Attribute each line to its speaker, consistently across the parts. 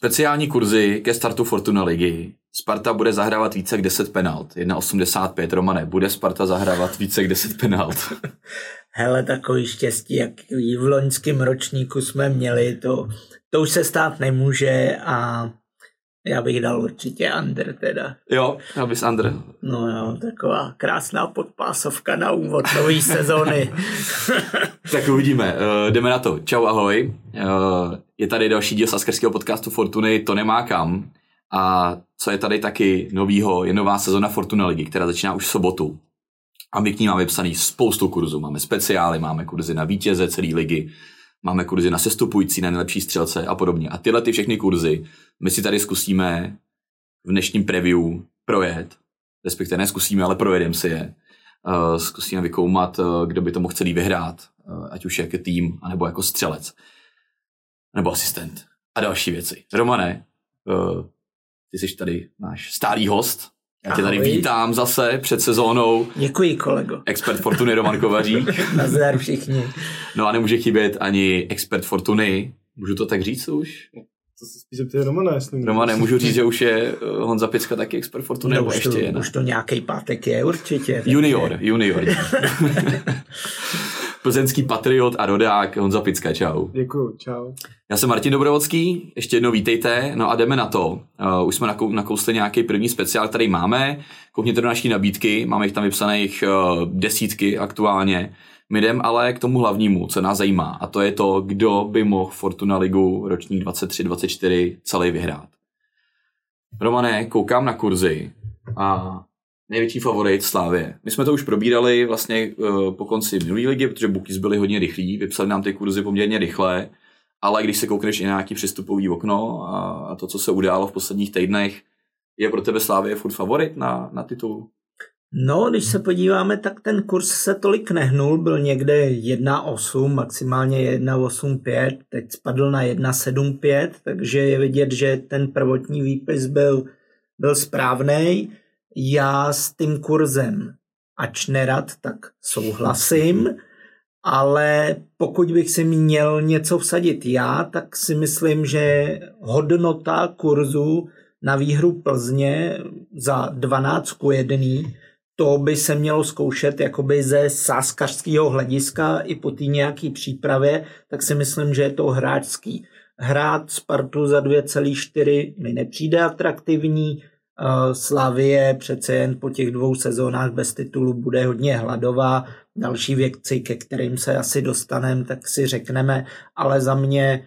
Speaker 1: Speciální kurzy ke startu Fortuna ligy. Sparta bude zahrávat více jak 10 penalt. 1,85. Romane, bude Sparta zahrávat více jak 10 penalt?
Speaker 2: Hele, takový štěstí, jak v loňském ročníku jsme měli, to, to už se stát nemůže a já bych dal určitě under teda.
Speaker 1: Jo, já bys under.
Speaker 2: No jo, taková krásná podpásovka na úvod nové sezóny.
Speaker 1: tak uvidíme. Uh, jdeme na to. Čau, ahoj. Uh, je tady další díl saskerského podcastu Fortuny, to nemá kam. A co je tady taky novýho, je nová sezona Fortuna ligy, která začíná už v sobotu. A my k ní máme vypsaný spoustu kurzů. Máme speciály, máme kurzy na vítěze celé ligy, máme kurzy na sestupující, na nejlepší střelce a podobně. A tyhle ty všechny kurzy my si tady zkusíme v dnešním preview projet, respektive neskusíme, ale projedeme si je. Uh, zkusíme vykoumat, uh, kdo by to mohl celý vyhrát, uh, ať už jako tým, anebo jako střelec, nebo asistent a další věci. Romane, uh, ty jsi tady náš stálý host, já tě tady Ahoj. vítám zase před sezónou.
Speaker 2: Děkuji, kolego.
Speaker 1: Expert Fortuny Roman Kovařík.
Speaker 2: Nazdar všichni.
Speaker 1: No a nemůže chybět ani expert Fortuny. Můžu to tak říct už?
Speaker 3: To se spíš zeptej Romana, jestli
Speaker 1: Romane, můžu říct, že už je eh, Honza Picka taky expert Fortuny, no, nebo ještě to, je?
Speaker 2: Už to nějaký pátek je, určitě.
Speaker 1: Junior, je. junior. Plzeňský patriot a rodák Honza Picka, čau.
Speaker 3: Děkuji, čau.
Speaker 1: Já jsem Martin Dobrovodský, ještě jednou vítejte, no a jdeme na to. Uh, už jsme nakou, nakousli nějaký první speciál, který máme. Koukněte do naší nabídky, máme jich tam vypsaných uh, desítky aktuálně. My jdeme ale k tomu hlavnímu, co nás zajímá, a to je to, kdo by mohl Fortuna Ligu ročník 23-24 celý vyhrát. Romane, koukám na kurzy a největší favorit Slávě. My jsme to už probírali vlastně uh, po konci minulé ligy, protože bookies byly hodně rychlí, vypsali nám ty kurzy poměrně rychle, ale když se koukneš i na nějaký přestupový okno a, a to, co se událo v posledních týdnech, je pro tebe Slávě furt favorit na, na titul?
Speaker 2: No, když se podíváme, tak ten kurz se tolik nehnul, byl někde 1,8, maximálně 1,85, teď spadl na 1,75, takže je vidět, že ten prvotní výpis byl, byl správný. Já s tím kurzem, ač nerad, tak souhlasím, ale pokud bych si měl něco vsadit já, tak si myslím, že hodnota kurzu na výhru Plzně za 12 k 1 to by se mělo zkoušet jakoby ze sáskařského hlediska i po té nějaké přípravě, tak si myslím, že je to hráčský. Hrát Spartu za 2,4 mi nepřijde atraktivní, Slavie přece jen po těch dvou sezónách bez titulu bude hodně hladová. Další věci, ke kterým se asi dostaneme, tak si řekneme, ale za mě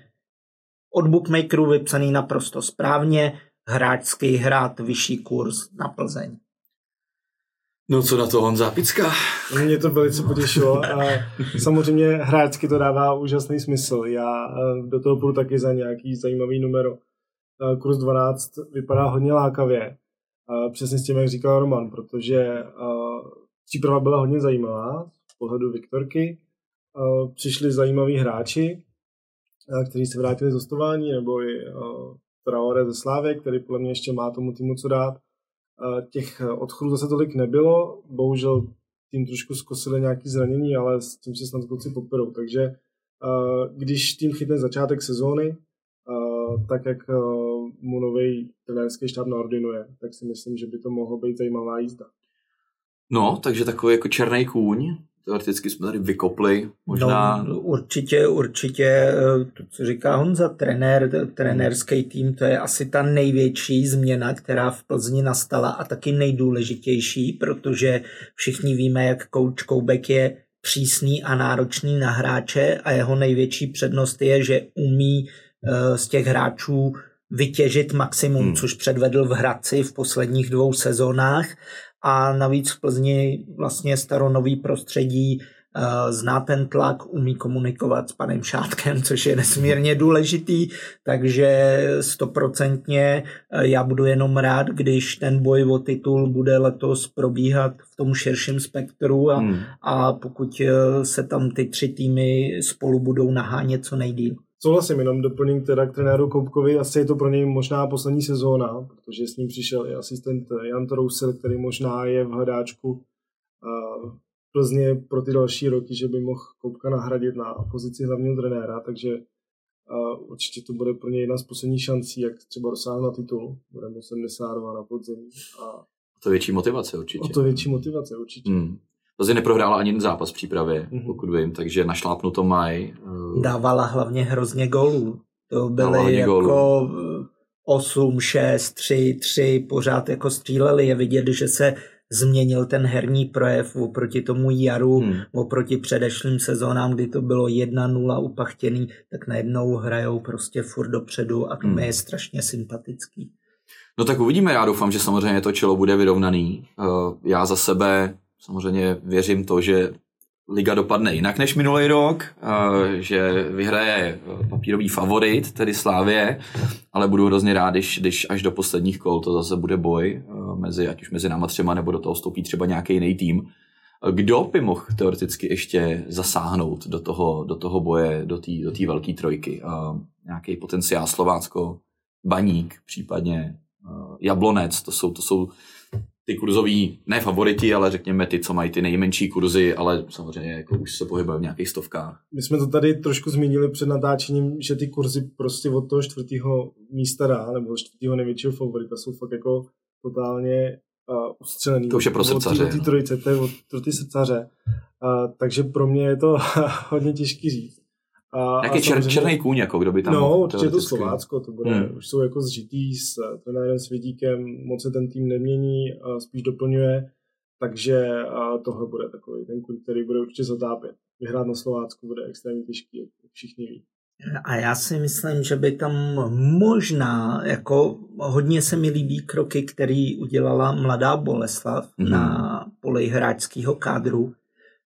Speaker 2: od bookmakerů vypsaný naprosto správně, hráčský hrát vyšší kurz na Plzeň.
Speaker 1: No co na to Honza Picka?
Speaker 3: Mě to velice potěšilo a samozřejmě hráčsky to dává úžasný smysl. Já eh, do toho půjdu taky za nějaký zajímavý numero. Eh, kurz 12 vypadá hodně lákavě. Přesně s tím, jak říkal Roman, protože příprava byla hodně zajímavá z pohledu Viktorky. Přišli zajímaví hráči, kteří se vrátili z hostování, nebo i Traore ze Slávy, který podle mě ještě má tomu týmu co dát Těch odchodů zase tolik nebylo, bohužel tým trošku zkosili nějaký zranění, ale s tím se snad kluci poperou. Takže když tým chytne začátek sezóny, tak jak mu nový trenérský štáb naordinuje, tak si myslím, že by to mohlo být zajímavá jízda.
Speaker 1: No, takže takový jako černý kůň, teoreticky jsme tady vykopli, možná...
Speaker 2: No, určitě, určitě, eh, to, co říká Honza, trenér, trenérský tým, to je asi ta největší změna, která v Plzni nastala a taky nejdůležitější, protože všichni víme, jak coach Koubek je přísný a náročný na hráče a jeho největší přednost je, že umí eh, z těch hráčů vytěžit maximum, hmm. což předvedl v Hradci v posledních dvou sezónách a navíc v Plzni vlastně staronový prostředí eh, zná ten tlak, umí komunikovat s panem Šátkem, což je nesmírně důležitý, takže stoprocentně eh, já budu jenom rád, když ten boj o titul bude letos probíhat v tom širším spektru a, hmm. a pokud eh, se tam ty tři týmy spolu budou nahánět co nejdíl.
Speaker 3: Souhlasím, jenom doplním teda k trenéru Koupkovi, asi je to pro něj možná poslední sezóna, protože s ním přišel i asistent Jan Trousil, který možná je v hledáčku Plzně pro ty další roky, že by mohl Koupka nahradit na pozici hlavního trenéra, takže A určitě to bude pro něj jedna z posledních šancí, jak třeba dosáhnout na titul. Bude mu 72 na podzim. A
Speaker 1: To větší motivace určitě.
Speaker 3: o to větší motivace určitě.
Speaker 1: Hmm. Plzeň neprohrála ani jeden zápas v přípravě,
Speaker 3: Mhm.
Speaker 1: pokud vím, takže našlápnu to mají. Eh,
Speaker 2: Dávala hlavně hrozně gólů. To byly jako
Speaker 1: gólů.
Speaker 2: 8, 6, 3, 3, pořád jako stříleli. Je vidět, že se změnil ten herní projev oproti tomu jaru,
Speaker 1: Hmm.
Speaker 2: oproti předešlým sezónám, kdy to bylo 1-0 upachtěný, tak najednou hrajou prostě furt dopředu a to
Speaker 1: Hmm.
Speaker 2: je strašně sympatický.
Speaker 1: No tak uvidíme, já doufám, že samozřejmě to čelo bude vyrovnaný. Eh, Já za sebe samozřejmě věřím to, že liga dopadne jinak než minulý rok, že vyhraje eh, papírový favorit, tedy Slávě, ale budu hrozně rád, když, když až do posledních kol to zase bude boj eh, mezi, ať už mezi náma třema, nebo do toho vstoupí třeba nějaký jiný tým. Kdo by mohl teoreticky ještě zasáhnout do toho, do toho boje, do té do velké trojky? Eh, Nějaký potenciál Slovácko, Baník, případně Jablonec, to jsou, to jsou ty kurzový, ne favoriti, ale řekněme ty, co mají ty nejmenší kurzy, ale samozřejmě jako už se pohybuje v nějakých stovkách.
Speaker 3: My jsme to tady trošku zmínili před natáčením, že ty kurzy prostě od toho čtvrtého místa dá, nebo čtvrtého největšího favorita jsou fakt jako totálně uh, ustřelený.
Speaker 1: To už je pro srdcaře.
Speaker 3: Od té trojice, to je od, pro ty srdcaře. Uh, takže pro mě je to hodně těžký říct. A,
Speaker 1: Nějaký čer, černý kůň, jako kdo by tam
Speaker 3: No, určitě to Slovácko, to bude,
Speaker 1: Hmm.
Speaker 3: hmm. už jsou jako zžitý s trenérem Svědíkem, moc se ten tým nemění, a spíš doplňuje, takže a tohle bude takový ten kuň, který bude určitě zatápět. Vyhrát na Slovácku bude extrémně těžký, jak všichni ví.
Speaker 2: A já si myslím, že by tam možná, jako hodně se mi líbí kroky, který udělala mladá Boleslav
Speaker 1: Mhm.
Speaker 2: mm. na poli hráčského kádru.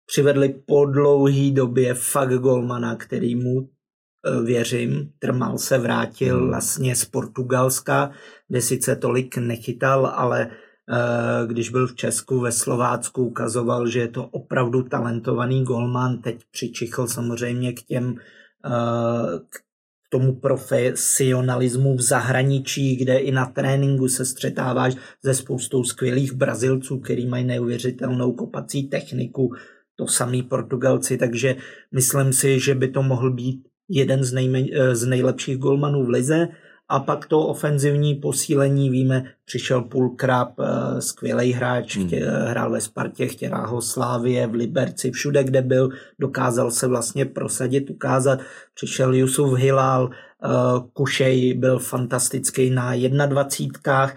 Speaker 2: Přivedli po dlouhý době fakt golmana, který mu eh, věřím. Trmal se vrátil
Speaker 1: Mhm.
Speaker 2: vlastně z Portugalska, kde sice tolik nechytal, ale eh, když byl v Česku, ve Slovácku, ukazoval, že je to opravdu talentovaný golman. Teď přičichl samozřejmě k těm eh, k tomu profesionalismu v zahraničí, kde i na tréninku se střetáváš se spoustou skvělých Brazilců, který mají neuvěřitelnou kopací techniku, to samý Portugalci, takže myslím si, že by to mohl být jeden z, nejmen, eh, z nejlepších golmanů v lize. A pak to ofenzivní posílení, víme, přišel Pulkrab, eh, skvělý hráč,
Speaker 1: Hmm.
Speaker 2: chtě, hrál ve Spartě, chtěla ho Slávie, v Liberci, všude, kde byl, dokázal se vlastně prosadit, ukázat. Přišel Jusuf Hilal, eh, Kušej byl fantastický na 21.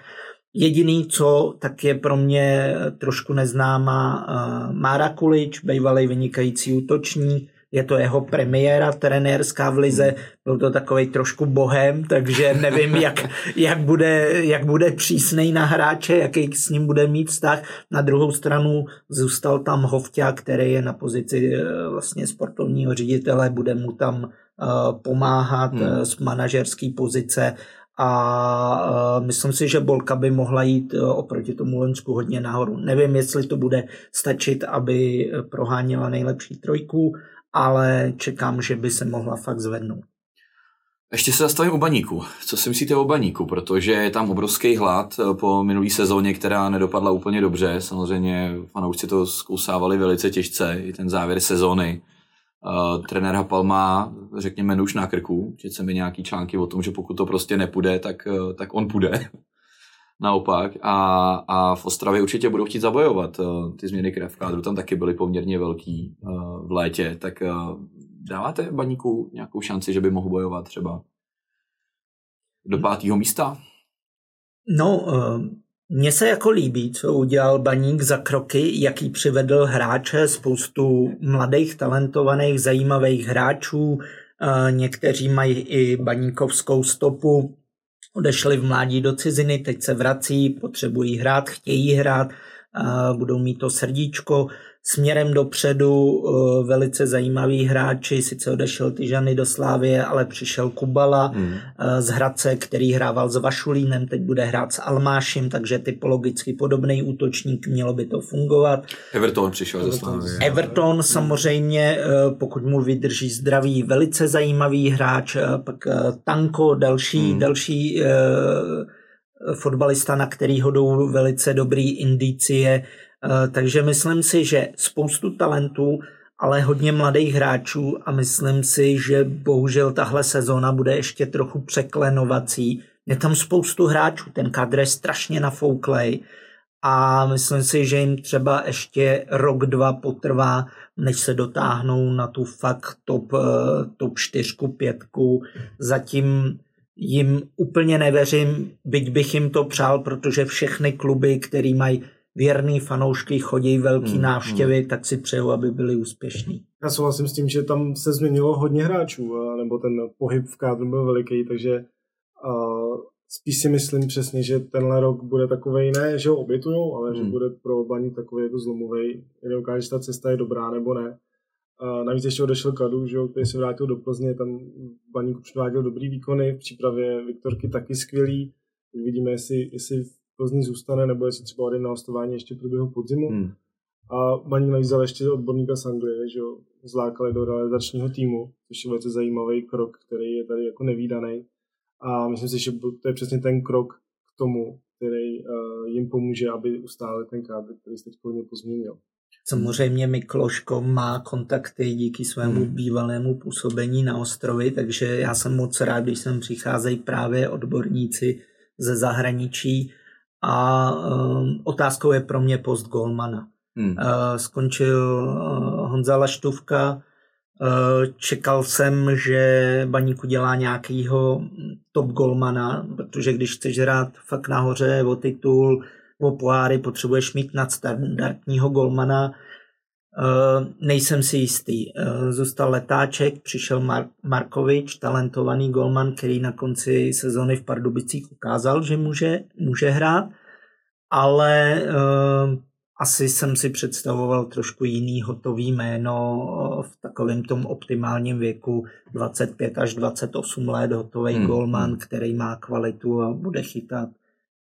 Speaker 2: Jediný, co tak je pro mě trošku neznámá, eh, Mára Kulič, bývalý vynikající útočník, je to jeho premiéra trenérská v lize, byl to takový trošku bohem, takže nevím, jak, jak, bude, jak bude přísnej na hráče, jaký s ním bude mít vztah. Na druhou stranu zůstal tam Hovťa, který je na pozici eh, vlastně sportovního ředitele, bude mu tam eh, pomáhat
Speaker 1: Hmm.
Speaker 2: hmm. z manažerské pozice a uh, myslím si, že Bolka by mohla jít uh, oproti tomu Loňsku hodně nahoru. Nevím, jestli to bude stačit, aby eh, proháněla nejlepší trojku, ale čekám, že by se mohla fakt zvednout.
Speaker 1: Ještě se zastavím u baníku. Co si myslíte o baníku? Protože je tam obrovský hlad eh, po minulé sezóně, která nedopadla úplně dobře. Samozřejmě fanoušci to zkousávali velice těžce, i ten závěr sezóny. Uh, trenér Hapal má, řekněme, nůž na krku. Četl jsem mi nějaký články o tom, že pokud to prostě nepůjde, tak, uh, tak on půjde. Naopak. A, a v Ostravě určitě budou chtít zabojovat. Uh, ty změny v kádru tam taky byly poměrně velký uh, v létě. Tak uh, dáváte baníku nějakou šanci, že by mohl bojovat třeba do pátého místa?
Speaker 2: No, uh, mně se jako líbí, co udělal Baník za kroky, jaký přivedl hráče, spoustu mladých, talentovaných, zajímavých hráčů. Uh, někteří mají i baníkovskou stopu, odešli v mládí do ciziny, teď se vrací, potřebují hrát, chtějí hrát, uh, budou mít to srdíčko. Směrem dopředu uh, velice zajímaví hráči, sice odešel Tyžany do Slávie, ale přišel Kubala
Speaker 1: Hmm.
Speaker 2: eh, z Hradce, který hrával s Vašulínem, teď bude hrát s Almášem, takže typologicky podobný útočník, mělo by to fungovat.
Speaker 1: Everton přišel ze
Speaker 3: Everton.
Speaker 1: Slávy.
Speaker 2: Everton samozřejmě, eh, pokud mu vydrží zdraví, velice zajímavý hráč, eh, pak eh, Tanko, další,
Speaker 1: Hmm.
Speaker 2: další eh, fotbalista, na kterýho jdou velice dobrý indicie, Eh, takže myslím si, že spoustu talentů ale hodně mladých hráčů a myslím si, že bohužel tahle sezóna bude ještě trochu překlenovací. Je tam spoustu hráčů, ten kadr je strašně nafouklej a myslím si, že jim třeba ještě rok, dva potrvá, než se dotáhnou na tu fakt top, eh, top 4, 5. Zatím jim úplně nevěřím, byť bych jim to přál, protože všechny kluby, který mají věrný fanoušky, chodí velký hmm, návštěvy, hmm. tak si přeju, aby byli úspěšní.
Speaker 3: Já souhlasím s tím, že tam se změnilo hodně hráčů, nebo ten pohyb v kádru byl veliký, takže spíš si myslím přesně, že tenhle rok bude takový ne, že ho obětujou, ale hmm. že bude pro baník takový jako zlomový. Neukáže, že ta cesta je dobrá nebo ne. A navíc ještě odešel Kadu, že, který se vrátil do Plzně, tam baník už dobrý výkony, v přípravě Viktorky taky skvělý. Uvidíme, jestli, jestli v Plzni zůstane, nebo jestli třeba odejde na hostování ještě v průběhu podzimu. Hmm. A baník navíc ještě odborníka z Anglie, že jo, zlákali do realizačního týmu, což je velice zajímavý krok, který je tady jako nevýdaný a myslím si, že to je přesně ten krok k tomu, který uh, jim pomůže, aby ustáli ten kádr, který se teď hodně pozměnil.
Speaker 2: Samozřejmě Mikloško má kontakty díky svému hmm. bývalému působení na ostrovy, takže já jsem moc rád, když sem přicházejí právě odborníci ze zahraničí a um, otázkou je pro mě post Golmana. Hmm. Uh, skončil uh, Honza Laštůvka, Eh, čekal jsem, že Baník udělá nějakýho top golmana, protože když chceš hrát fakt nahoře o titul, o poháry, potřebuješ mít nadstandardního golmana. Eh, nejsem si jistý. Eh, zůstal letáček, přišel Mark- Markovič, talentovaný golman, který na konci sezony v Pardubicích ukázal, že může, může hrát, ale asi jsem si představoval trošku jiný hotový jméno v takovém tom optimálním věku 25 až 28 let, hotový hmm. golman, hmm. který má kvalitu a bude chytat.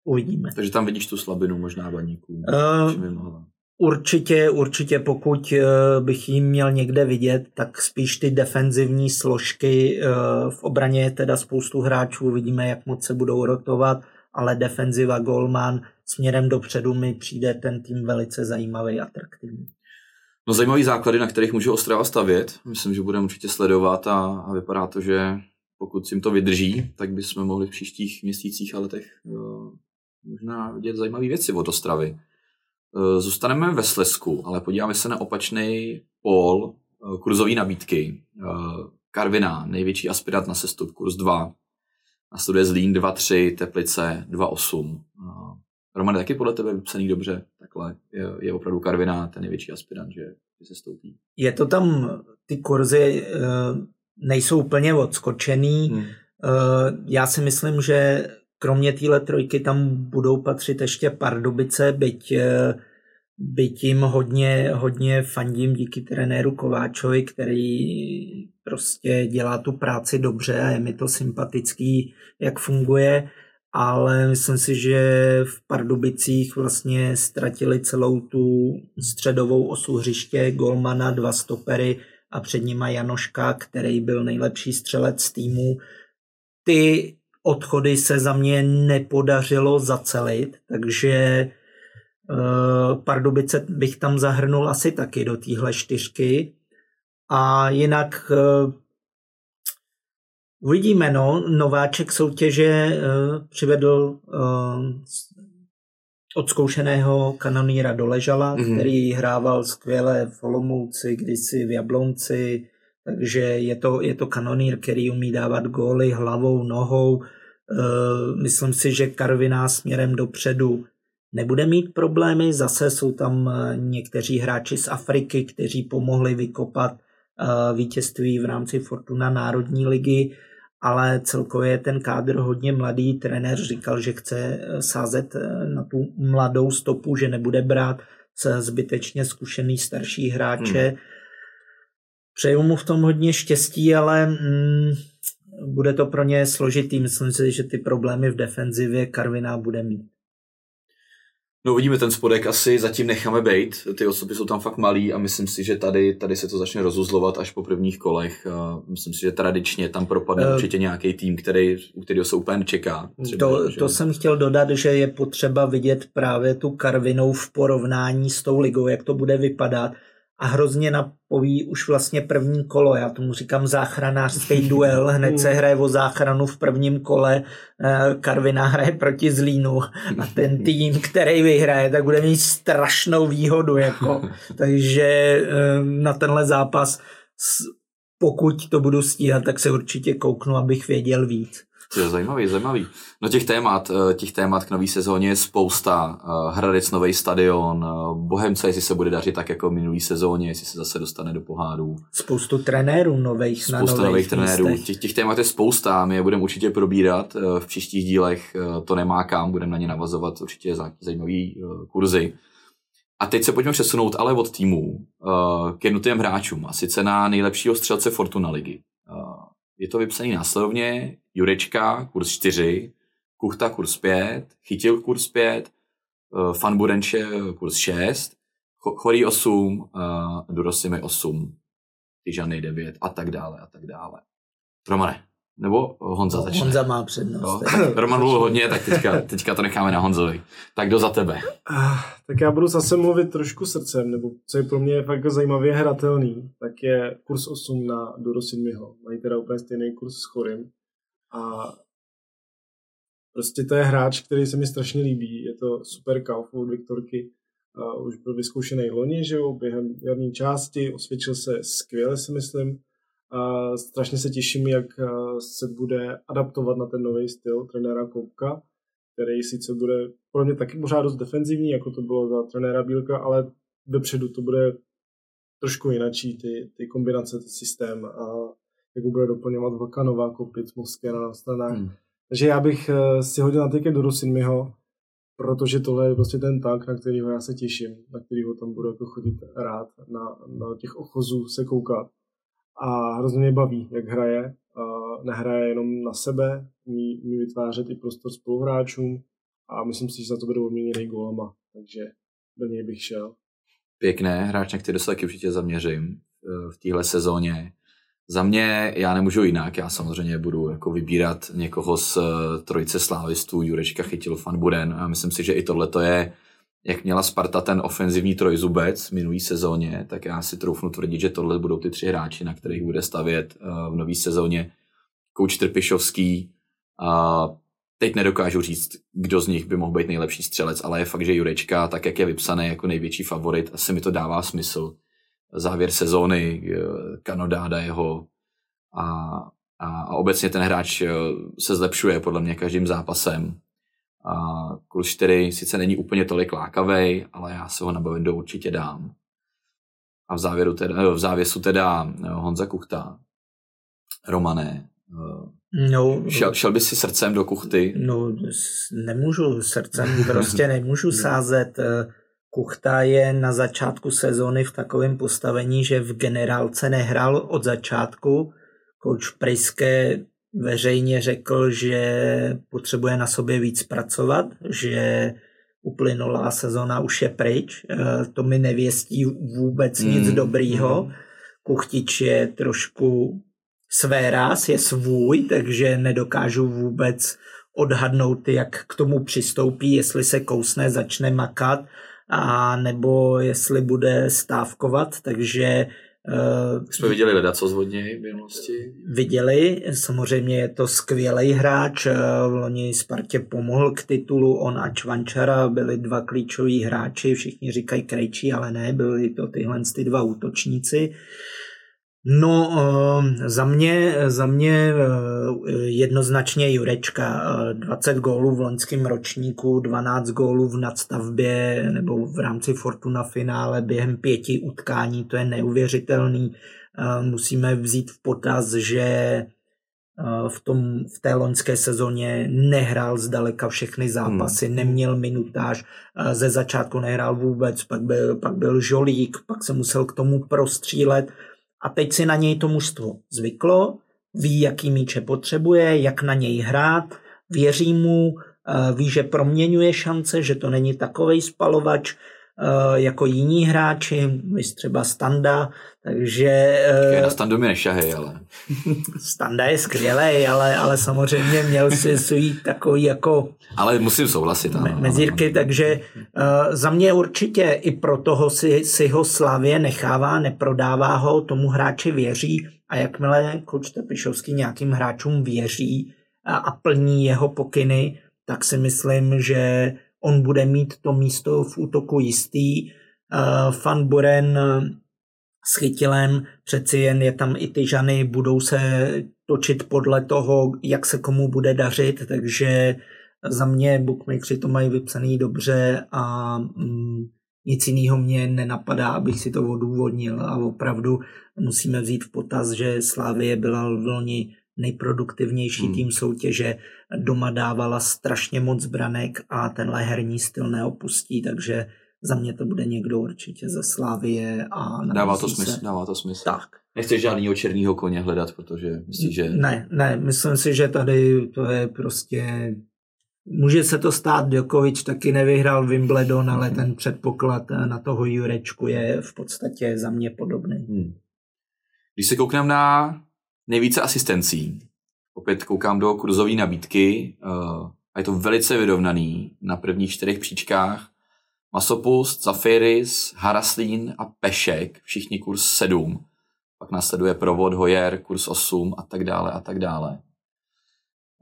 Speaker 2: Uvidíme.
Speaker 1: Takže tam vidíš tu slabinu možná baníků.
Speaker 2: Uh, určitě, určitě pokud eh, bych jim měl někde vidět, tak spíš ty defenzivní složky eh, v obraně je teda spoustu hráčů, vidíme, jak moc se budou rotovat, ale defenziva, golman, směrem dopředu mi přijde ten tým velice zajímavý a atraktivní.
Speaker 1: No zajímavý základy, na kterých může Ostrava stavět. Myslím, že budeme určitě sledovat a, a vypadá to, že pokud jim to vydrží, tak bychom mohli v příštích měsících a letech uh, možná vidět zajímavé věci od Ostravy. Uh, zůstaneme ve Slesku, ale podíváme se na opačný pól uh, kurzové nabídky. Uh, Karviná, největší aspirant na sestup, kurz 2. Následuje Zlín 2-3, Teplice 2-8. Roman, taky podle tebe vypsaný dobře, takhle je, je opravdu Karviná ten největší aspirant, že, se stoupí.
Speaker 2: Je to tam, ty kurzy nejsou úplně odskočený. Hmm. Já si myslím, že kromě téhle trojky tam budou patřit ještě Pardubice, byť, uh, byť jim hodně, hodně fandím díky trenéru Kováčovi, který prostě dělá tu práci dobře a je mi to sympatický, jak funguje ale myslím si, že v Pardubicích vlastně ztratili celou tu středovou osu hřiště, golmana, dva stopery a před nima Janoška, který byl nejlepší střelec týmu. Ty odchody se za mě nepodařilo zacelit, takže uh, Pardubice bych tam zahrnul asi taky do téhle čtyřky. A jinak uh, Uvidíme, no. Nováček soutěže uh, přivedl odzkoušeného kanoníra Doležala, mm-hmm. který hrával skvěle v Olomouci, kdysi v Jablonci, takže je to, je to kanonýr, který umí dávat góly hlavou, nohou. Uh, myslím si, že Karviná směrem dopředu nebude mít problémy. Zase jsou tam někteří hráči z Afriky, kteří pomohli vykopat vítězství v rámci Fortuna Národní ligy ale celkově je ten kádr hodně mladý. Trenér říkal, že chce eh, sázet na tu mladou stopu, že nebude brát zbytečně zkušený starší hráče. Hmm. Přeju mu v tom hodně štěstí, ale mm, bude to pro ně složitý. Myslím si, že ty problémy v defenzivě Karviná bude mít.
Speaker 1: No uvidíme ten spodek, asi zatím necháme být, ty osoby jsou tam fakt malý a myslím si, že tady, tady se to začne rozuzlovat až po prvních kolech. A myslím si, že tradičně tam propadne uh, určitě nějaký tým, který, u kterého se úplně čeká.
Speaker 2: Třeba, to, že... to jsem chtěl dodat, že je potřeba vidět právě tu Karvinou v porovnání s tou ligou, jak to bude vypadat. A hrozně napoví už vlastně první kolo. Já tomu říkám záchranářský duel. Hned se hraje o záchranu v prvním kole. Eh, Karvina hraje proti Zlínu a ten tým, který vyhraje, tak bude mít strašnou výhodu. Jako. Takže eh, na tenhle zápas pokud to budu stíhat, tak se určitě kouknu, abych věděl víc.
Speaker 1: To je zajímavý, zajímavý. No těch témat, eh, těch témat k nový sezóně je spousta. Eh, Hradec nový stadion, eh, Bohemce, jestli se bude dařit tak jako minulý sezóně, jestli se zase dostane do pohádů.
Speaker 2: Spoustu trenérů nových
Speaker 1: Spousta
Speaker 2: na nových,
Speaker 1: nových trenérů. Těch, těch témat je spousta, my je budeme určitě probírat v příštích dílech. To nemá kam, budeme na ně navazovat určitě zajímavý kurzy. A teď se pojďme přesunout ale od týmu k jednotlivým hráčům, a sice na nejlepšího střelce Fortuna ligy. Je to vypsaný následovně, Jurečka, kurz 4, Kuchta, kurz 5, Chytil, kurz 5, uh, Fanburenče, kurz 6, Chorý 8, uh, Durosimy 8, Tyžany 9 a tak dále a tak dále. Romane, nebo Honza no, začne?
Speaker 2: Honza má přednost.
Speaker 1: Roman mluvil hodně, tak teďka, teďka to necháme na Honzovi. Tak do za tebe.
Speaker 3: Uh, tak já budu zase mluvit trošku srdcem, nebo co je pro mě fakt zajímavě hratelný, tak je kurz 8 na Durosinmiho. Mají teda úplně stejný kurz s Chorym. A prostě to je hráč, který se mi strašně líbí. Je to super kauf od Viktorky. Uh, už byl vyzkoušený loni, že jo, během jarní části, osvědčil se skvěle, si myslím. A strašně se těším, jak se bude adaptovat na ten nový styl trenéra Koupka, který sice bude pro mě taky pořád dost defenzivní, jako to bylo za trenéra Bílka, ale dopředu to bude trošku jinačí, ty, ty kombinace, ty systém a jak bude doplňovat Vlkanova, Kopic, Moskera na stranách. Hmm. Takže já bych eh, si hodil na tiket do Rusinmiho, protože tohle je prostě ten tank, na kterýho já se těším, na kterýho tam budu jako chodit rád, na, na těch ochozů se koukat. A hrozně mě baví, jak hraje. A nehraje jenom na sebe, umí, umí vytvářet i prostor spoluhráčům a myslím si, že za to bude odměněný gólama, takže do něj bych šel.
Speaker 1: Pěkné, hráč, na který se taky určitě zaměřím eh, v téhle sezóně. Za mě já nemůžu jinak, já samozřejmě budu jako vybírat někoho z eh, trojice slávistů, Jurečka chytil Fan Buren a myslím si, že i tohle to je, jak měla Sparta ten ofenzivní trojzubec v minulý sezóně, tak já si troufnu tvrdit, že tohle budou ty tři hráči, na kterých bude stavět eh, v nové sezóně. Kouč Trpišovský, a teď nedokážu říct, kdo z nich by mohl být nejlepší střelec, ale je fakt, že Jurečka, tak jak je vypsaný jako největší favorit, asi mi to dává smysl závěr sezóny, eh, kanodáda jeho a, a, a obecně ten hráč eh, se zlepšuje podle mě každým zápasem. A kurz 4 sice není úplně tolik lákavej, ale já se ho na Bavendo určitě dám. A v, závěru teda, v závěsu teda eh, Honza Kuchta, Romané. No, šel, šel by si srdcem do kuchty?
Speaker 2: No, nemůžu srdcem, prostě nemůžu sázet Kuchta je na začátku sezóny v takovém postavení, že v generálce nehrál od začátku. Coach Priske veřejně řekl, že potřebuje na sobě víc pracovat, že uplynulá sezona už je pryč. E, to mi nevěstí vůbec nic mm. dobrýho. Mm. Kuchtič je trošku své ráz, je svůj, takže nedokážu vůbec odhadnout, jak k tomu přistoupí, jestli se kousne, začne makat a nebo jestli bude stávkovat, takže
Speaker 1: Uh, jsme viděli leda, co zvodně v minulosti.
Speaker 2: Viděli, samozřejmě je to skvělý hráč, eh, v loni Spartě pomohl k titulu, on a Čvančara byli dva klíčoví hráči, všichni říkají krejčí, ale ne, byli to tyhle ty dva útočníci. Uh, No, ehm, za mě, za mě eh, jednoznačně Jurečka. 20 gólů v loňském ročníku, 12 gólů v nadstavbě nebo v rámci Fortuna finále během pěti utkání, to je neuvěřitelný. Eh, musíme vzít v potaz, že eh, v, tom, v té loňské sezóně nehrál zdaleka všechny zápasy, hmm. neměl minutáž, ze začátku nehrál vůbec, pak byl, pak byl žolík, pak se musel k tomu prostřílet a teď si na něj to mužstvo zvyklo, ví, jaký míče potřebuje, jak na něj hrát, věří mu, eh, ví, že proměňuje šance, že to není takovej spalovač, jako jiní hráči, my třeba Standa, takže...
Speaker 1: Na Standu mi nešahej, ale...
Speaker 2: Standa je skvělý, ale, ale samozřejmě měl si svůj takový jako...
Speaker 1: Ale musím souhlasit, ano.
Speaker 2: Mezírky, takže uh, za mě určitě i pro toho si, si ho Slavě nechává, neprodává ho, tomu hráči věří a jakmile Koč Tepišovský nějakým hráčům věří a, a plní jeho pokyny, tak si myslím, že on bude mít to místo v útoku jistý. Uh, Van Buren s Chytilem, přeci jen je tam i ty žany, budou se točit podle toho, jak se komu bude dařit, takže za mě bookmakeri to mají vypsaný dobře a mm, nic jiného mě nenapadá, abych si to odůvodnil a opravdu musíme vzít v potaz, že Slávie byla v loni nejproduktivnější hmm. tým soutěže, doma dávala strašně moc branek a tenhle herní styl neopustí, takže za mě to bude někdo určitě ze Slávie a
Speaker 1: dává to smysl, se... dává to smysl.
Speaker 2: Tak.
Speaker 1: Nechceš žádného černého koně hledat, protože myslíš, že...
Speaker 2: Ne, ne, myslím si, že tady to je prostě... Může se to stát, Djokovic taky nevyhrál Wimbledon, ale ten předpoklad na toho Jurečku je v podstatě za mě podobný. Hmm.
Speaker 1: Když se koukneme na nejvíce asistencí, opět koukám do kurzové nabídky, uh, a je to velice vyrovnaný na prvních čtyřech příčkách Masopust, Zafiris, Haraslín a Pešek, všichni kurz 7. Pak následuje Provod, Hojer, kurz 8 a tak dále a tak dále.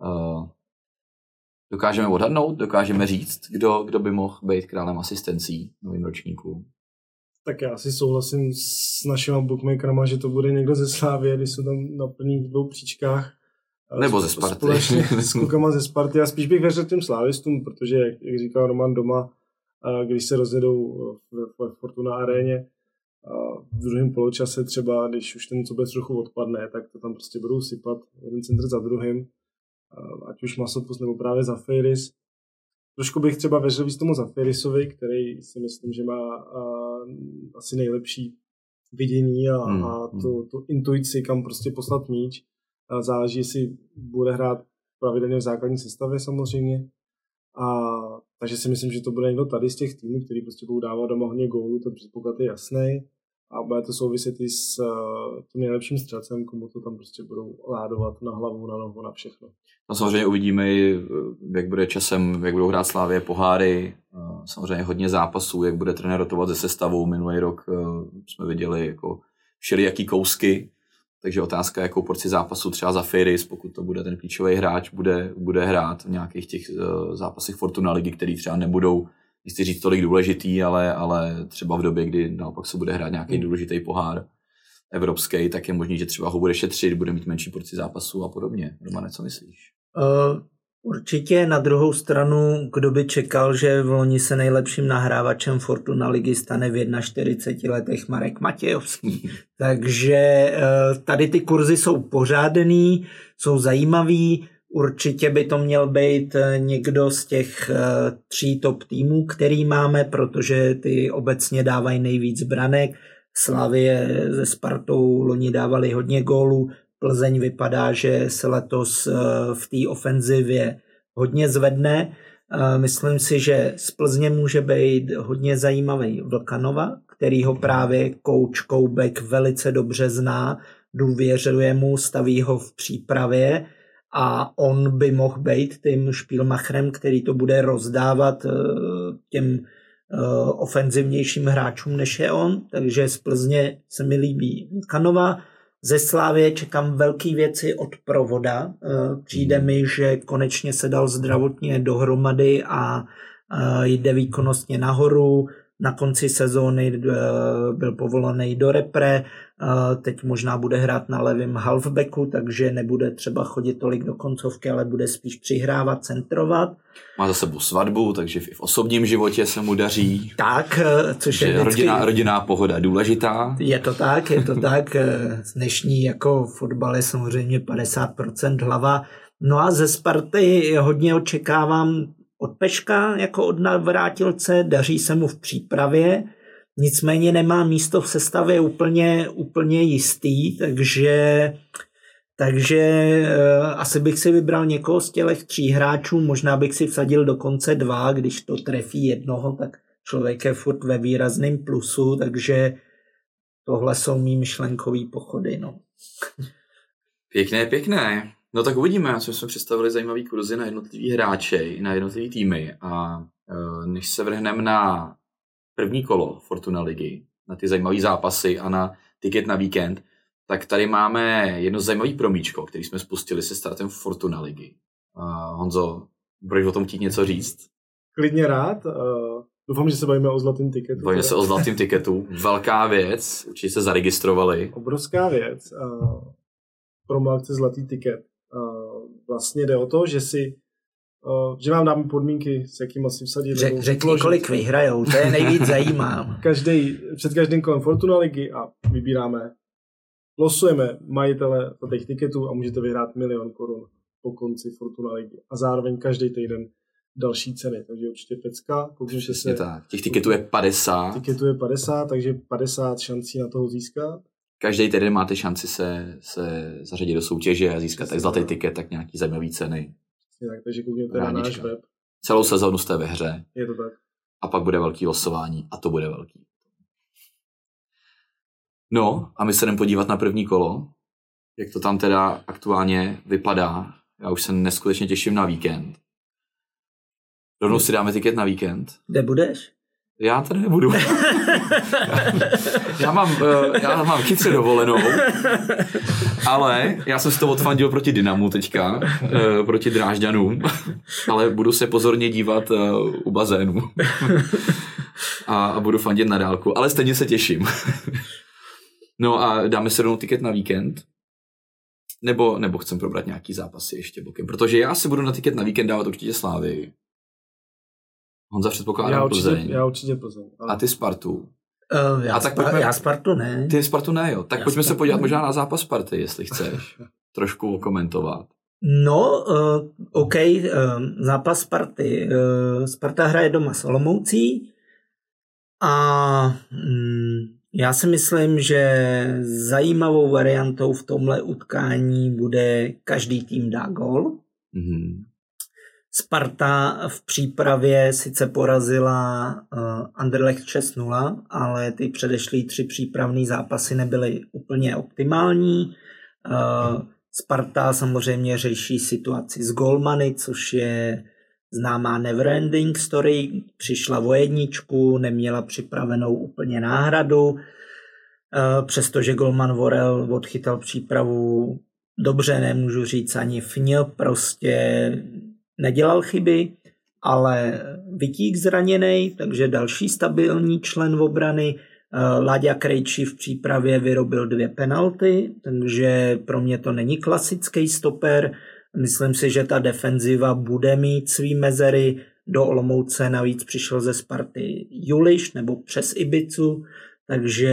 Speaker 1: Uh, dokážeme odhadnout, dokážeme říct, kdo, kdo by mohl být králem asistencí novým ročníku.
Speaker 3: Tak já si souhlasím s našimi bookmakerama, že to bude někdo ze Slávy, když jsou tam na plných dvou příčkách.
Speaker 1: Nebo ze Sparty.
Speaker 3: Společně s klukama ze Sparty. Já spíš bych věřil těm slávistům, protože, jak, jak říkal Roman doma, když se rozjedou v Fortuna aréně v druhém poločase třeba, když už ten cobec trochu odpadne, tak to tam prostě budou sypat jeden centr za druhým, ať už Masopus nebo právě Zafiris. Trošku bych třeba věřil víc tomu Zafirisovi, který si myslím, že má asi nejlepší vidění a, hmm. a hmm. tu, tu intuici, kam prostě poslat míč. Záleží, jestli bude hrát pravidelně v základní sestavě samozřejmě. A takže si myslím, že to bude někdo tady z těch týmů, který prostě budou dávat doma hodně gólů, ten předpoklad je jasný a bude to souviset i s uh, tím nejlepším střelcem, komu to tam prostě budou ládovat na hlavu, na nohu, na všechno.
Speaker 1: No samozřejmě uvidíme, jak bude časem, jak budou hrát Slávě poháry, samozřejmě hodně zápasů, jak bude trenér rotovat ze sestavou. Minulý rok jsme viděli jako všelijaký kousky, takže otázka, jakou porci zápasu třeba za Ferris, pokud to bude ten klíčový hráč, bude, bude hrát v nějakých těch zápasech Fortuna ligy, který třeba nebudou, nechci říct tolik důležitý, ale, ale třeba v době, kdy naopak se bude hrát nějaký hmm. důležitý pohár evropský, tak je možný, že třeba ho bude šetřit, bude mít menší porci zápasu a podobně. Romane, co myslíš?
Speaker 2: Uh, Určitě na druhou stranu, kdo by čekal, že v loni se nejlepším nahrávačem Fortuna ligy stane v 41 letech Marek Matějovský. Takže eh, tady ty kurzy jsou pořádný, jsou zajímavý, Určitě by to měl být eh, někdo z těch eh, tří top týmů, který máme, protože ty obecně dávají nejvíc branek. Slavie ze Spartou loni dávali hodně gólů, Plzeň vypadá, že se letos eh, v té ofenzivě hodně zvedne. Myslím si, že z Plzně může být hodně zajímavý Vlkanova, který ho právě kouč Koubek velice dobře zná, důvěřuje mu, staví ho v přípravě a on by mohl být tím špílmachrem, který to bude rozdávat eh, těm ofenzivnějším hráčům než je on, takže z Plzně se mi líbí Vlkanova. Ze Slávě čekám velké věci od provoda. Eh, přijde hmm. mi, že konečně se dal zdravotně dohromady a eh, jde výkonnostně nahoru. Na konci sezóny eh, byl povolaný do repre, teď možná bude hrát na levém halfbacku, takže nebude třeba chodit tolik do koncovky, ale bude spíš přihrávat, centrovat.
Speaker 1: Má za sebou svatbu, takže v osobním životě se mu daří.
Speaker 2: Tak, což je vždycky...
Speaker 1: rodinná, rodinná pohoda je důležitá.
Speaker 2: Je to tak, je to tak. Dnešní jako fotbal je samozřejmě 50% hlava. No a ze Sparty hodně očekávám od Peška jako od navrátilce, daří se mu v přípravě, nicméně nemá místo v sestavě úplně, úplně jistý, takže, takže uh, asi bych si vybral někoho z těch tří hráčů, možná bych si vsadil dokonce dva, když to trefí jednoho, tak člověk je furt ve výrazném plusu, takže tohle jsou mý myšlenkový pochody. No.
Speaker 1: Pěkné, pěkné. No tak uvidíme, co jsme představili zajímavý kurzy na jednotlivý hráče, na jednotlivý týmy a e, než se vrhneme na první kolo Fortuna ligy, na ty zajímavé zápasy a na tiket na víkend, tak tady máme jedno zajímavé promíčko, který jsme spustili se startem Fortuna ligy. Uh, Honzo, budeš o tom chtít něco říct?
Speaker 3: Klidně rád. Uh, doufám, že se bavíme o zlatém tiketu.
Speaker 1: Bavíme se o zlatém tiketu. Velká věc, určitě se zaregistrovali.
Speaker 3: Obrovská věc. Uh, promo akce Zlatý tiket. Uh, vlastně jde o to, že si že vám dáme podmínky, s jakými si vsadit.
Speaker 2: Řek, řekni, kolik vyhrajou, to je nejvíc zajímá.
Speaker 3: Každý, před každým kolem Fortuna ligy a vybíráme, losujeme majitele těch tiketů a můžete vyhrát milion korun po konci Fortuna ligy. A zároveň každý týden další ceny, takže určitě pecka.
Speaker 1: Koukněte se. Tak. Těch tiketů je 50.
Speaker 3: Tiketů je 50, takže 50 šancí na toho získat.
Speaker 1: Každý týden máte šanci se, se zařadit do soutěže a získat tak zlatý tiket, tak nějaký zajímavý ceny.
Speaker 3: Tak, takže koukněte na náš web.
Speaker 1: Celou sezónu jste ve hře.
Speaker 3: Je to tak.
Speaker 1: A pak bude velký losování a to bude velký. No a my se jdeme podívat na první kolo, jak to tam teda aktuálně vypadá. Já už se neskutečně těším na víkend. Rovnou si dáme tiket na víkend.
Speaker 2: Kde budeš?
Speaker 1: Já tady nebudu. já, mám, eh, já mám chytře dovolenou, ale já jsem si to odfandil proti Dynamu teďka, eh, proti Drážďanům, ale budu se pozorně dívat eh, u bazénu a, a budu fandit na dálku, ale stejně se těším. no a dáme se rovnou tiket na víkend. Nebo, nebo chcem probrat nějaký zápasy ještě bokem, protože já si budu na tiket na víkend dávat určitě Slávy. Honza předpokládá
Speaker 3: já
Speaker 1: určitě,
Speaker 3: Plzeň. Já určitě Plzeň.
Speaker 1: A ty Spartu.
Speaker 2: Uh, já, a tak pojďme, já Spartu ne.
Speaker 1: Ty Spartu ne, jo. Tak já pojďme Spartu se podívat ne. možná na zápas Sparty, jestli chceš. Trošku komentovat.
Speaker 2: No, uh, OK, uh, zápas Sparty. Uh, Sparta hraje doma s Olomoucí a um, já si myslím, že zajímavou variantou v tomhle utkání bude každý tým dá gol. Mm-hmm. Sparta v přípravě sice porazila uh, Anderlecht 6-0, ale ty předešlý tři přípravné zápasy nebyly úplně optimální. Uh, Sparta samozřejmě řeší situaci s golmany, což je známá neverending story. Přišla o jedničku, neměla připravenou úplně náhradu, uh, přestože golman Vorel odchytal přípravu dobře, nemůžu říct ani fňl, prostě nedělal chyby, ale Vitík zraněný, takže další stabilní člen obrany. Eh, Láďa Krejči v přípravě vyrobil dvě penalty, takže pro mě to není klasický stoper. Myslím si, že ta defenziva bude mít svý mezery. Do Olomouce navíc přišel ze Sparty Juliš nebo přes Ibicu, takže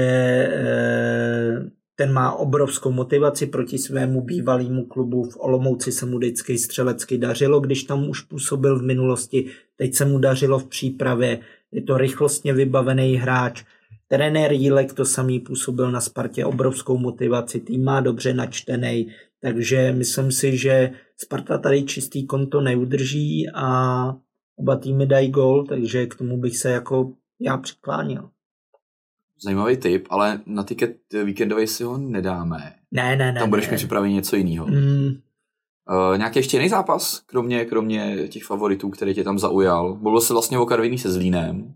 Speaker 2: eh, ten má obrovskou motivaci proti svému bývalému klubu. V Olomouci se mu vždycky střelecky dařilo, když tam už působil v minulosti. Teď se mu dařilo v přípravě. Je to rychlostně vybavený hráč. Trenér Jílek to samý působil na Spartě obrovskou motivaci, tým má dobře načtený, takže myslím si, že Sparta tady čistý konto neudrží a oba týmy dají gol, takže k tomu bych se jako já přikláněl
Speaker 1: zajímavý tip, ale na tiket víkendový si ho nedáme.
Speaker 2: Ne, ne, ne.
Speaker 1: Tam budeš mít připravit něco jiného. Mm. Uh, nějaký ještě jiný zápas, kromě, kromě těch favoritů, který tě tam zaujal? Mluvil se vlastně o Karviní se Zlínem.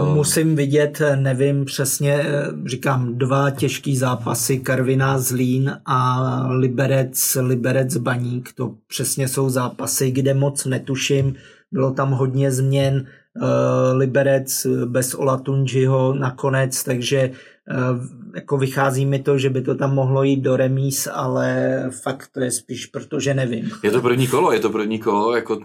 Speaker 2: Uh, Musím vidět, nevím přesně, říkám, dva těžký zápasy, Karviná Zlín a Liberec, Liberec Baník, to přesně jsou zápasy, kde moc netuším, bylo tam hodně změn, Eh, Liberec bez Olatunjiho nakonec, takže eh, jako vychází mi to, že by to tam mohlo jít do remíz, ale fakt to je spíš, protože nevím.
Speaker 1: Je to první kolo, je to první kolo, jako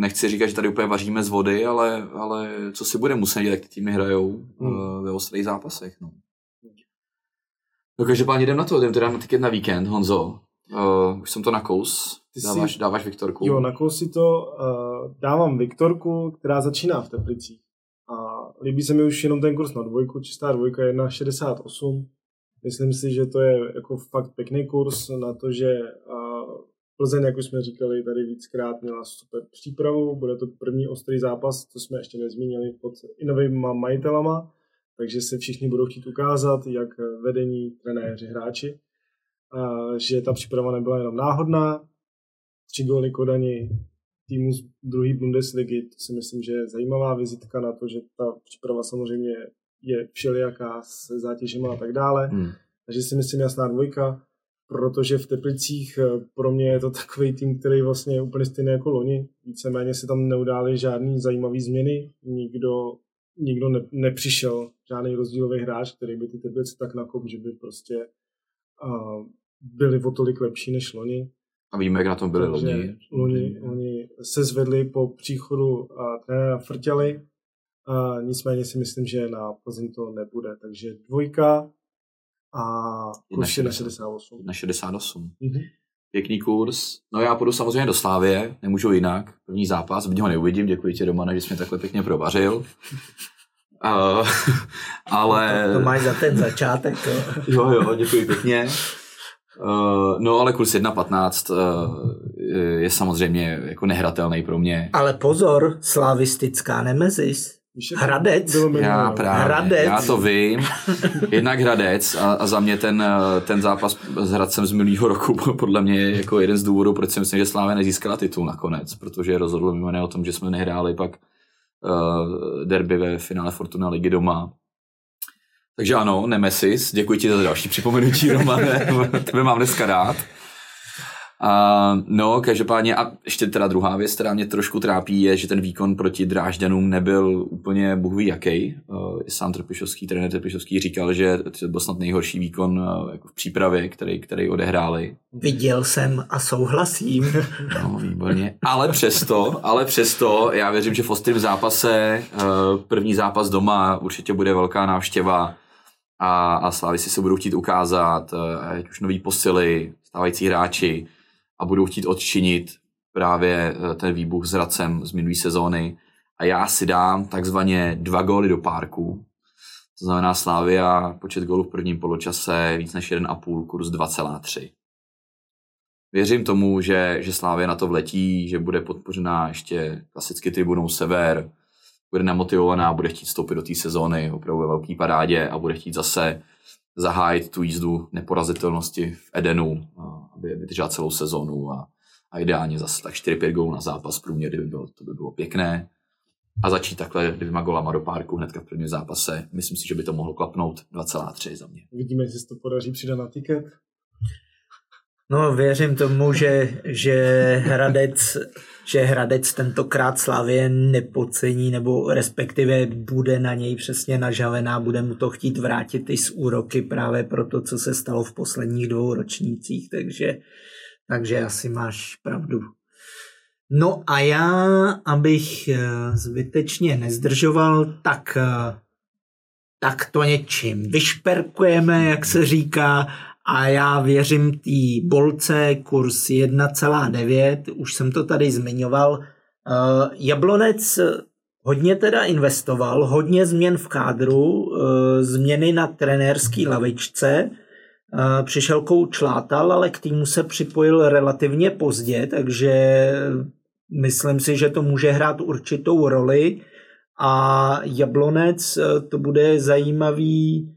Speaker 1: nechci říkat, že tady úplně vaříme z vody, ale, ale co si bude muset dělat, jak ty týmy hrajou hmm. ve ostrých zápasech. No. No každopádně jdem na to, jdem teda na tiket na víkend, Honzo. Uh, už jsem to nakous. Ty dáváš, si... dáváš Viktorku?
Speaker 3: Jo, nakous si to. Uh, dávám Viktorku, která začíná v Teplicích. A líbí se mi už jenom ten kurz na dvojku, čistá dvojka 1,68. Myslím si, že to je jako fakt pěkný kurz na to, že uh, Plzeň, jak už jsme říkali tady víckrát, měla super přípravu, bude to první ostrý zápas, co jsme ještě nezmínili, pod i novými majitelama, takže se všichni budou chtít ukázat, jak vedení, trenéři, hráči, že ta příprava nebyla jenom náhodná, tři góly Kodani týmu z druhé Bundesligy, to si myslím, že je zajímavá vizitka na to, že ta příprava samozřejmě je všelijaká se zátěžema a tak dále. Hmm. Takže si myslím jasná dvojka, protože v Teplicích eh, pro mě je to takový tým, který vlastně je úplně stejný jako loni. Víceméně se tam neudály žádný zajímavý změny, nikdo, nikdo ne, nepřišel, žádný rozdílový hráč, který by ty Teplice tak nakop, že by prostě uh, byli o tolik lepší než loni.
Speaker 1: A víme, jak na tom byli loni.
Speaker 3: Oni, oni se zvedli po příchodu trenéra Frtěli, a nicméně si myslím, že na Plzeň to nebude. Takže dvojka a kurz na 68.
Speaker 1: Na 68. Mm-hmm. Pěkný kurz. No já půjdu samozřejmě do Slávě, nemůžu jinak. První zápas, byť ho neuvidím, děkuji ti Romane, že jsi mě takhle pěkně provařil. Uh, ale...
Speaker 2: To, to máš za ten začátek. To.
Speaker 1: jo, jo, děkuji pěkně. Uh, no ale kurz 1.15 uh, je samozřejmě jako nehratelný pro mě.
Speaker 2: Ale pozor, slavistická nemezis. Hradec.
Speaker 1: Já právě, Hradec. já to vím. Jednak Hradec a, a za mě ten, ten zápas s Hradcem z minulého roku podle mě je jako jeden z důvodů, proč si myslím, že Slávě nezískala titul nakonec, protože rozhodlo mimo o tom, že jsme nehráli pak uh, derby ve finále Fortuna ligy doma. Takže ano, Nemesis, děkuji ti za další připomenutí, Romane, tebe mám dneska rád. A, no, každopádně, a ještě teda druhá věc, která mě trošku trápí, je, že ten výkon proti Drážďanům nebyl úplně bůh ví jaký. Uh, sám Trpišovský, trenér Trpišovský říkal, že to byl snad nejhorší výkon uh, jako v přípravě, který, který odehráli.
Speaker 2: Viděl jsem a souhlasím.
Speaker 1: No, výborně. Ale přesto, ale přesto, já věřím, že v ostrém zápase, uh, první zápas doma, určitě bude velká návštěva a, a Slávy si se budou chtít ukázat, ať už nový posily, stávající hráči, a budou chtít odčinit právě eh, ten výbuch s Racem z minulé sezóny a já si dám takzvaně dva góly do párku. To znamená Slávia, počet gólů v prvním poločase víc než 1,5, kurz 2,3. Věřím tomu, že, že Slávia na to vletí, že bude podpořená ještě klasicky tribunou Sever, bude namotivovaná, bude chtít vstoupit do té sezóny opravdu ve velké parádě a bude chtít zase zahájit tu jízdu neporazitelnosti v Edenu, aby vydržela celou sezónu a, a ideálně zase tak 4-5 gólů na zápas průměr, by bylo, to by bylo pěkné. A začít takhle dvěma golama do párku hnedka v prvním zápase. Myslím si, že by to mohlo klapnout 2,3 za mě.
Speaker 3: Vidíme, jestli se to podaří přidat na tiket.
Speaker 2: No, věřím tomu, že, že Hradec, že Hradec tentokrát Slavě nepocení, nebo respektive bude na něj přesně nažavená, bude mu to chtít vrátit i z úroky právě pro to, co se stalo v posledních dvou ročnících, takže, takže asi máš pravdu. No a já, abych eh, zbytečně nezdržoval, tak, eh, tak to něčím vyšperkujeme, jak se říká, a já věřím té bolce kurz 1,9, už jsem to tady zmiňoval. Uh, Jablonec hodně teda investoval, hodně změn v kádru, uh, změny na trenérský lavičce, uh, přišel kouč Látal, ale k týmu se připojil relativně pozdě, takže myslím si, že to může hrát určitou roli a Jablonec to bude zajímavý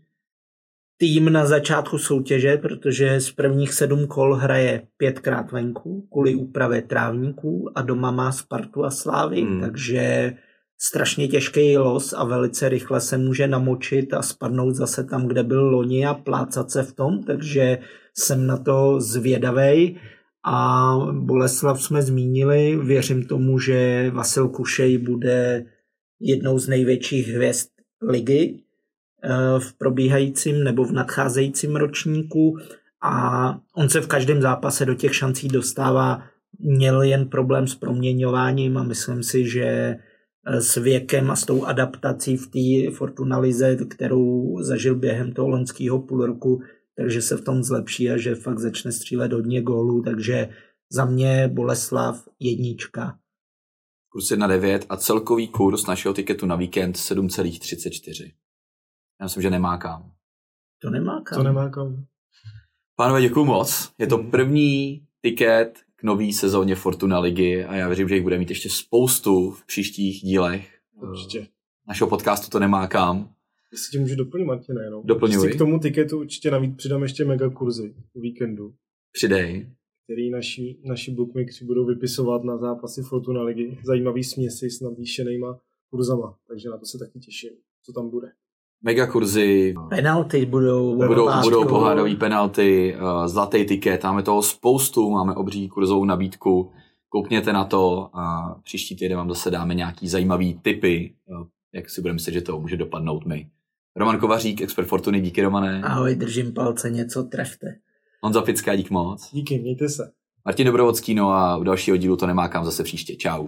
Speaker 2: tým na začátku soutěže, protože z prvních sedm kol hraje pětkrát venku kvůli úpravě trávníků a doma má Spartu a Slávy, hmm. takže strašně těžký los a velice rychle se může namočit a spadnout zase tam, kde byl loni a plácat se v tom, takže jsem na to zvědavej. A Boleslav jsme zmínili, věřím tomu, že Vasil Kušej bude jednou z největších hvězd ligy, v probíhajícím nebo v nadcházejícím ročníku a on se v každém zápase do těch šancí dostává. Měl jen problém s proměňováním a myslím si, že eh, s věkem a s tou adaptací v té Fortunalize, kterou zažil během toho loňského půl roku, takže se v tom zlepší a že fakt začne střílet hodně gólů, takže za mě Boleslav jednička.
Speaker 1: Kurz 1,9 a celkový kurz našeho tiketu na víkend 7,34. Já myslím, že nemá kam.
Speaker 2: To nemá kam.
Speaker 3: To nemá kam.
Speaker 1: Pánové, děkuji moc. Je to první tiket k nový sezóně Fortuna ligy a já věřím, že jich bude mít ještě spoustu v příštích dílech.
Speaker 3: Určitě.
Speaker 1: Našeho podcastu to nemá kam.
Speaker 3: Jestli tě můžu doplnit, Martina, jenom.
Speaker 1: Doplňuj.
Speaker 3: K tomu tiketu určitě navíc přidám ještě mega kurzy o víkendu,
Speaker 1: Přidej.
Speaker 3: který naši, naši bookmakeri budou vypisovat na zápasy Fortuna ligy. Zajímavý směsi s navýšenýma kurzama, takže na to se taky těším, co tam bude.
Speaker 1: Mega kurzy,
Speaker 2: Penalty budou.
Speaker 1: budou, budou pohádové penalty, uh, zlatý tiket, máme toho spoustu, máme obří kurzovou nabídku, koukněte na to a příští týden vám zase dáme nějaký zajímavý tipy, uh, jak si budeme myslet, že to může dopadnout my. Roman Kovařík, expert Fortuny, díky Romane.
Speaker 2: Ahoj, držím palce, něco trefte.
Speaker 1: Honza Pická, dík moc.
Speaker 3: Díky, mějte se.
Speaker 1: Martin Dobrovodský, no a u dalšího dílu to nemá kam zase příště. Čau.